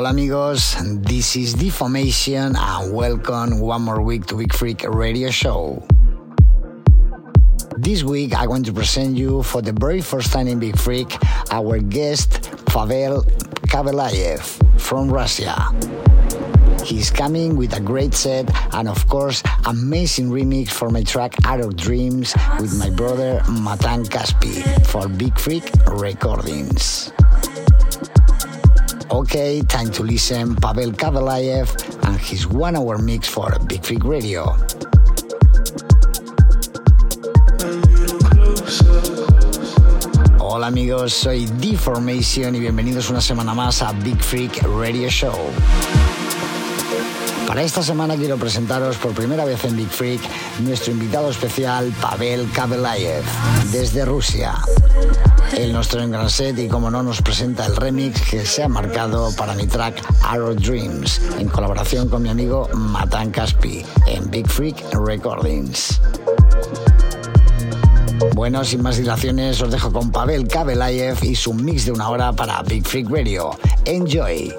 Hola amigos, this is Deformation and welcome one more week to Beat Freak Radio Show. This week I want to present you for the very first time in Beat Freak our guest Pavel Kavelayev from Russia. He's coming with a great set and of course amazing remix for my track Out of Dreams with my brother Matan Caspi for Beat Freak Recordings. Okay, time to listen Pavel Kavelayev and his one hour mix for Beat Freak Radio. Hola amigos, soy Deformation y bienvenidos una semana más a Beat Freak Radio Show. Para esta semana quiero presentaros por primera vez en Big Freak nuestro invitado especial Pavel Kavelayev desde Rusia. Él nos trae un gran set y como no nos presenta el remix que se ha marcado para mi track Arrow Dreams en colaboración con mi amigo Matan Kaspi en Big Freak Recordings. Bueno, sin más dilaciones, os dejo con Pavel Kavelayev y su mix de una hora para Big Freak Radio. Enjoy.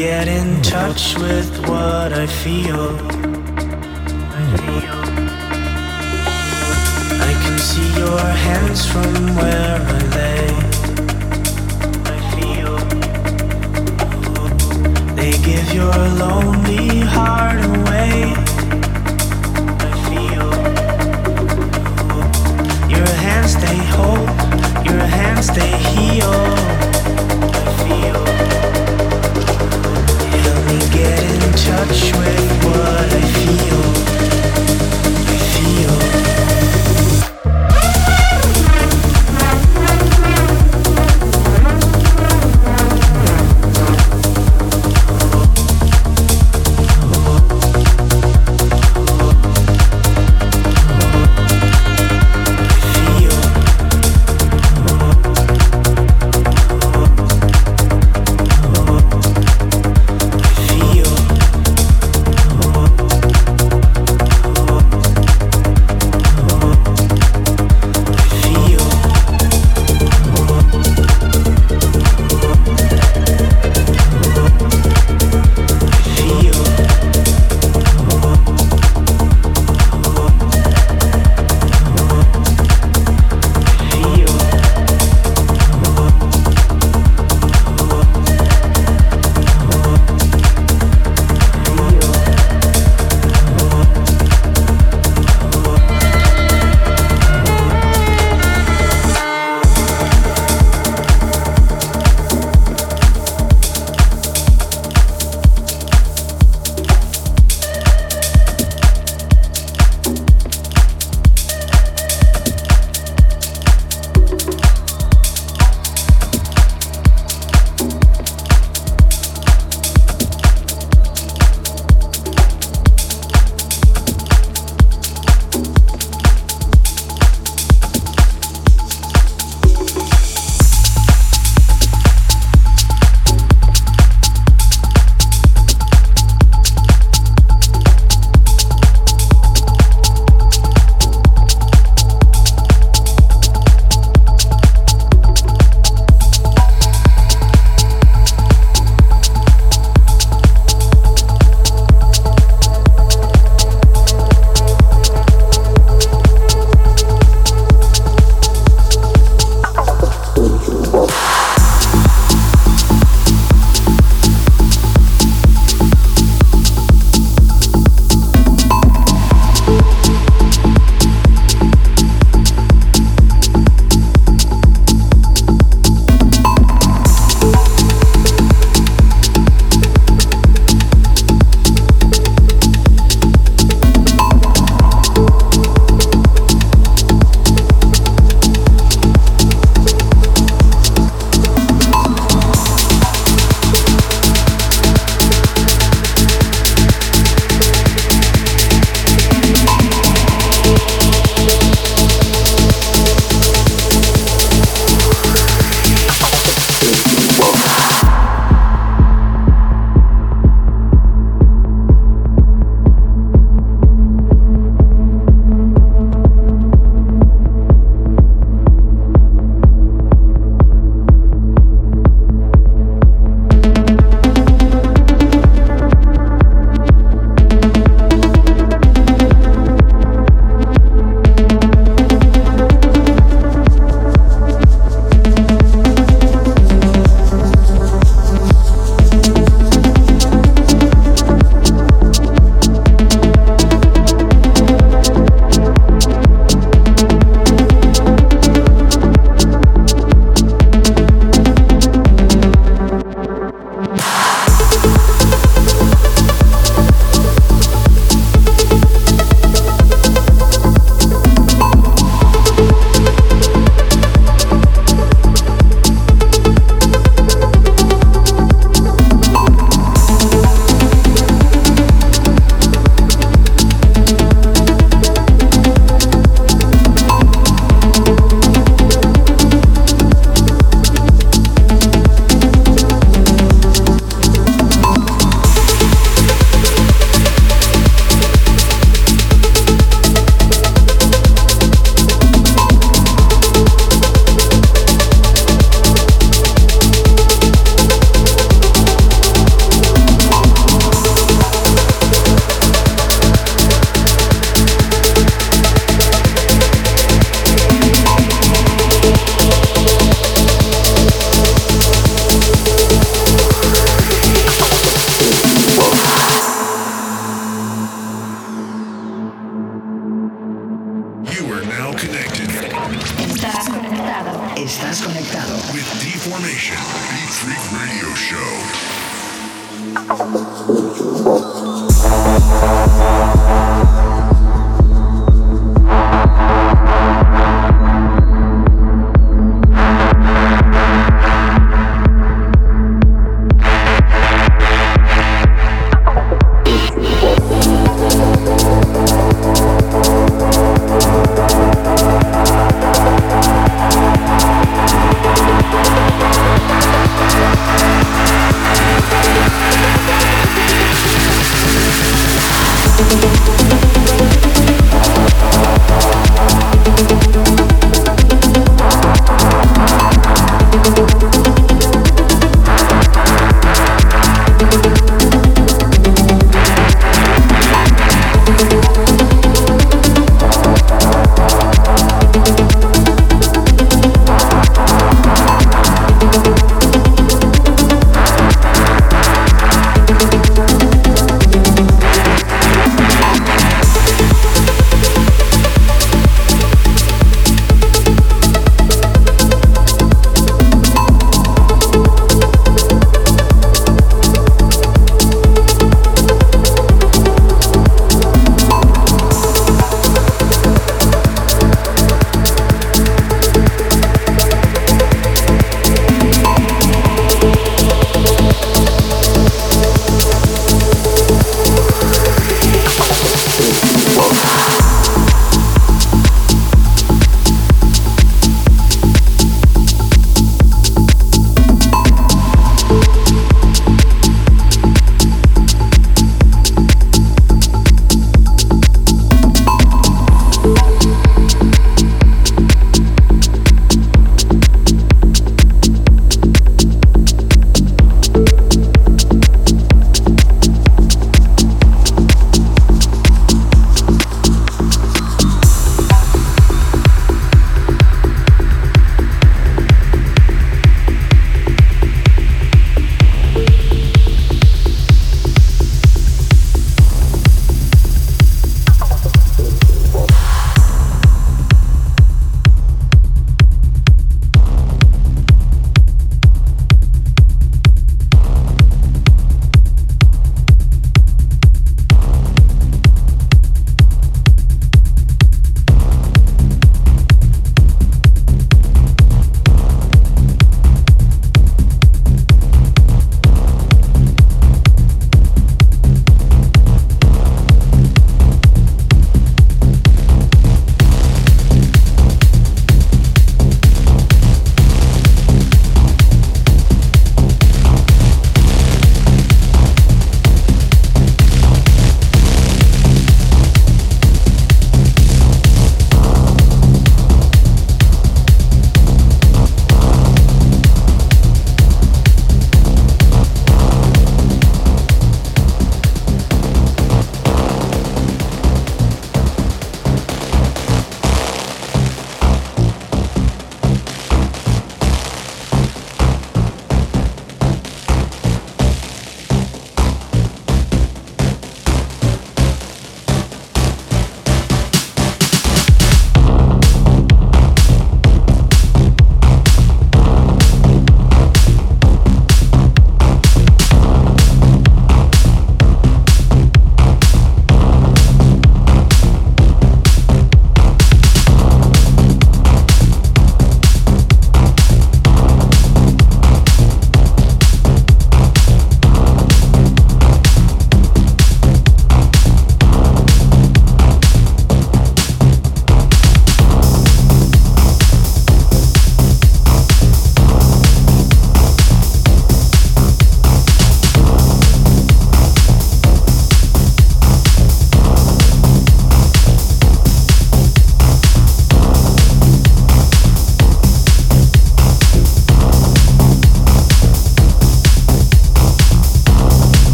Get in touch with what I feel. I can see your hands from where I lay. I feel. They give your lonely heart away. I feel. Your hands they hold, your hands they heal. I feel. Get in touch with what I feel.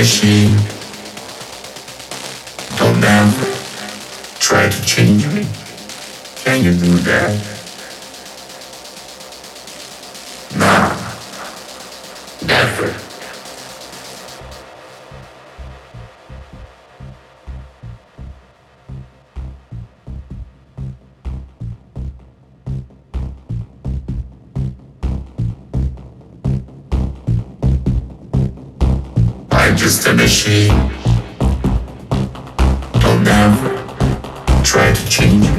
A just a machine. Don't ever try to change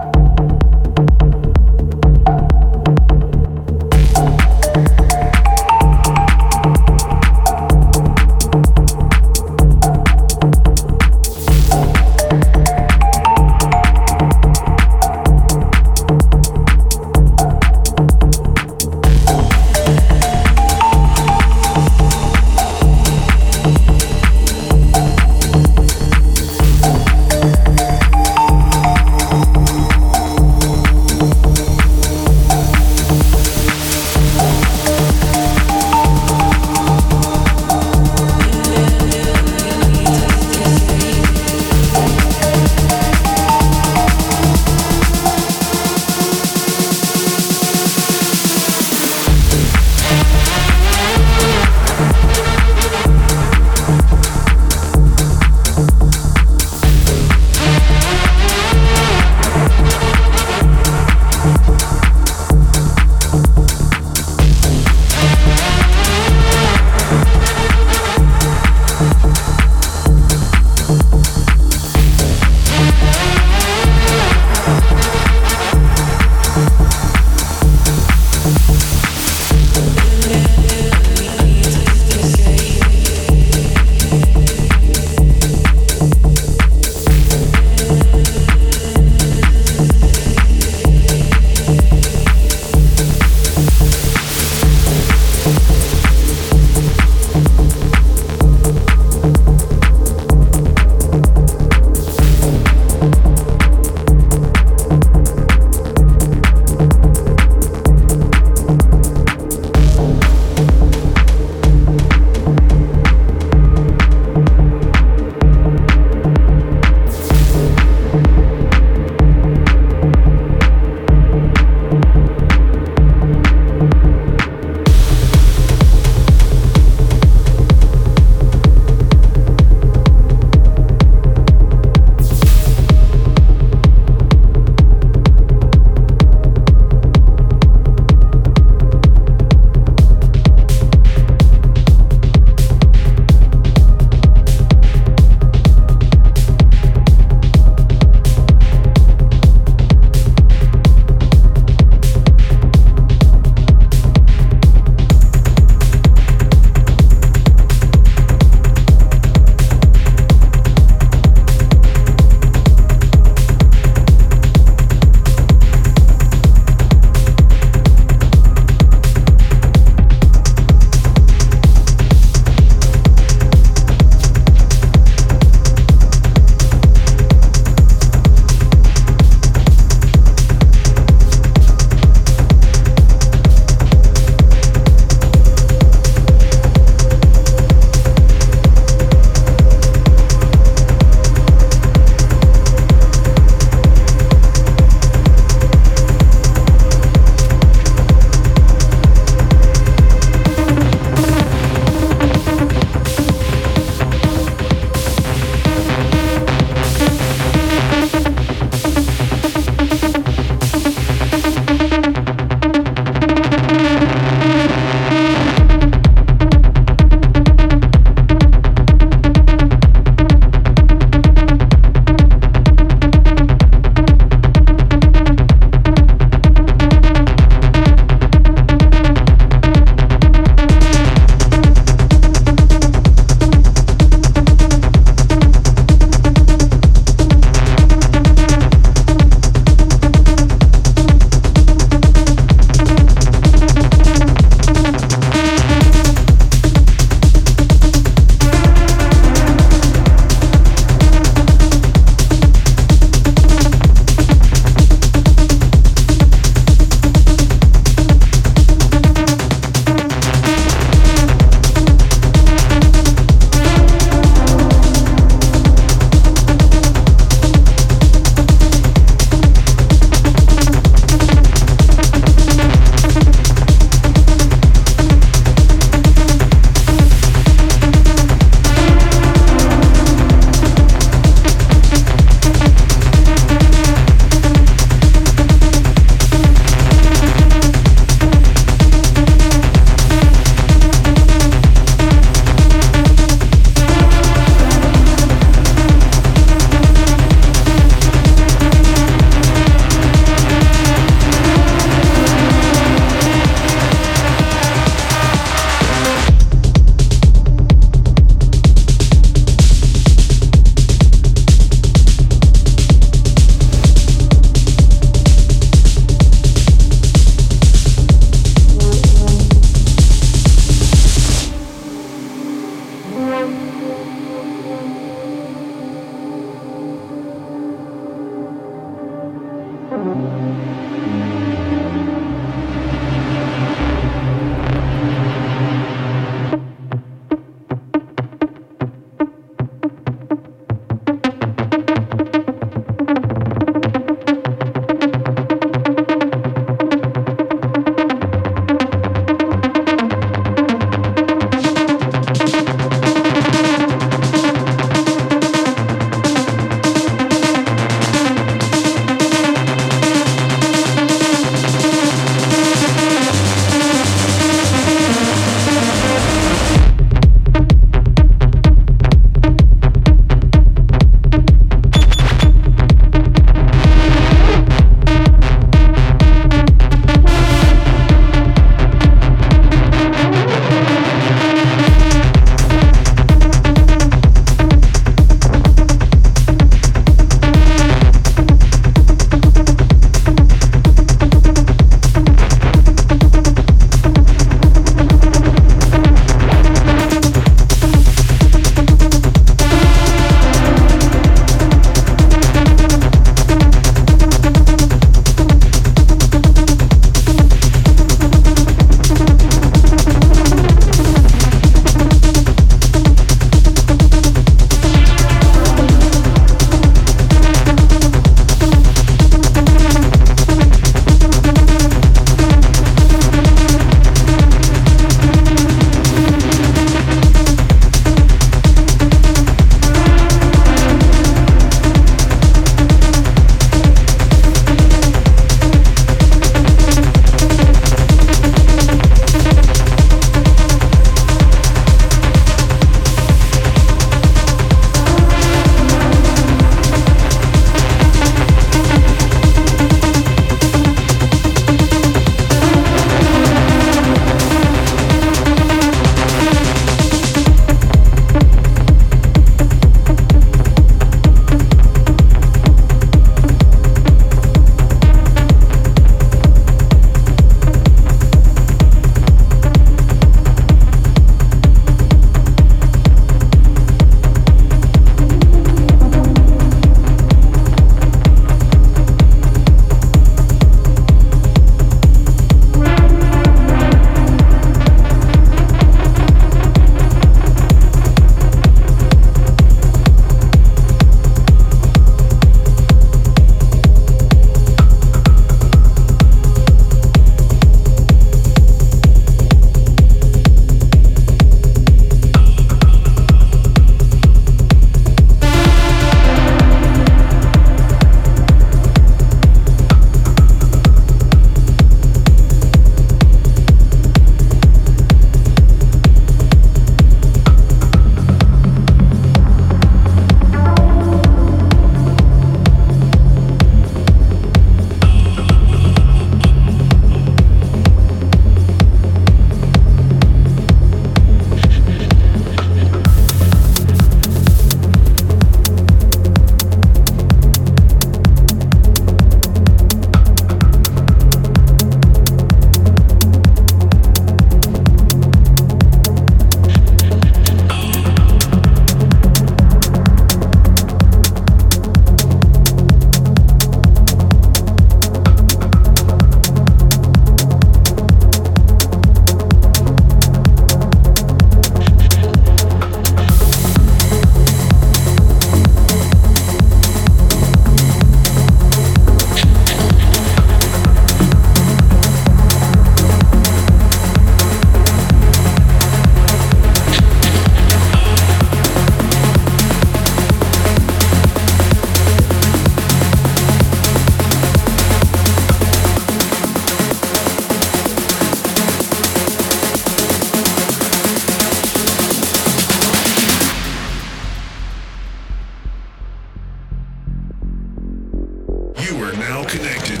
You are now connected.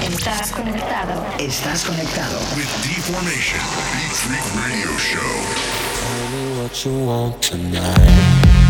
Estás conectado. Estás conectado. With Deformation, Beat Freak Radio Show. Tell me what you want tonight.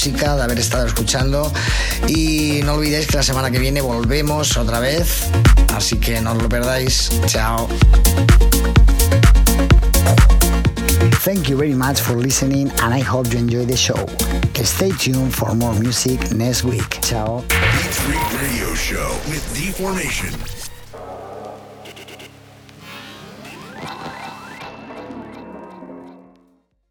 Música, de haber estado escuchando. Y no olvidéis que la semana que viene volvemos otra vez. Así que no os lo perdáis. Chao. Thank you very much for listening and I hope you enjoy the show. Stay tuned for more music next week. Ciao. Freak Radio Show with Deformation.